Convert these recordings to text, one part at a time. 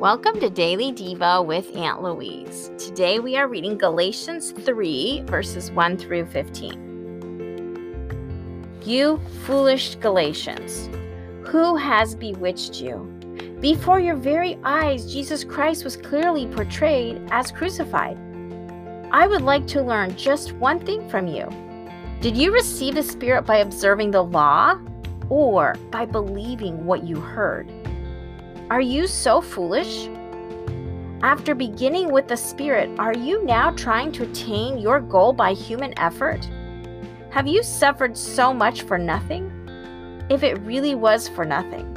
Welcome to Daily Diva with Aunt Louise. Today we are reading Galatians 3, verses 1 through 15. You foolish Galatians, who has bewitched you? Before your very eyes, Jesus Christ was clearly portrayed as crucified. I would like to learn just one thing from you. Did you receive the Spirit by observing the law or by believing what you heard? Are you so foolish? After beginning with the Spirit, are you now trying to attain your goal by human effort? Have you suffered so much for nothing? If it really was for nothing,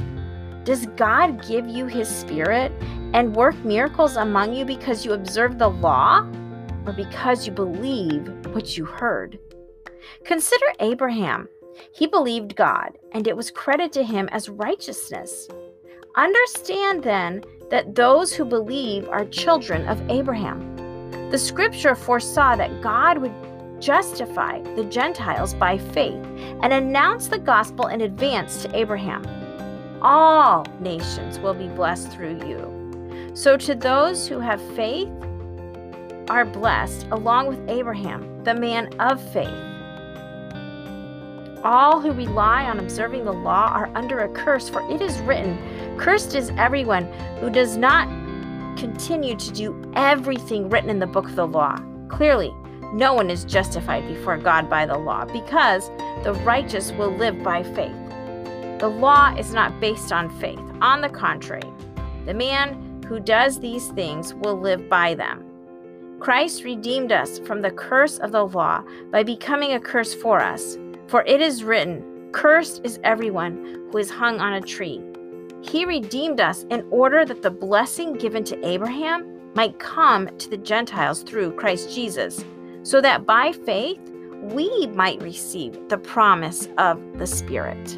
does God give you His Spirit and work miracles among you because you observe the law or because you believe what you heard? Consider Abraham. He believed God, and it was credited to him as righteousness. Understand then that those who believe are children of Abraham. The scripture foresaw that God would justify the Gentiles by faith and announce the gospel in advance to Abraham. All nations will be blessed through you. So, to those who have faith, are blessed along with Abraham, the man of faith. All who rely on observing the law are under a curse, for it is written, Cursed is everyone who does not continue to do everything written in the book of the law. Clearly, no one is justified before God by the law, because the righteous will live by faith. The law is not based on faith. On the contrary, the man who does these things will live by them. Christ redeemed us from the curse of the law by becoming a curse for us. For it is written, Cursed is everyone who is hung on a tree. He redeemed us in order that the blessing given to Abraham might come to the Gentiles through Christ Jesus, so that by faith we might receive the promise of the Spirit.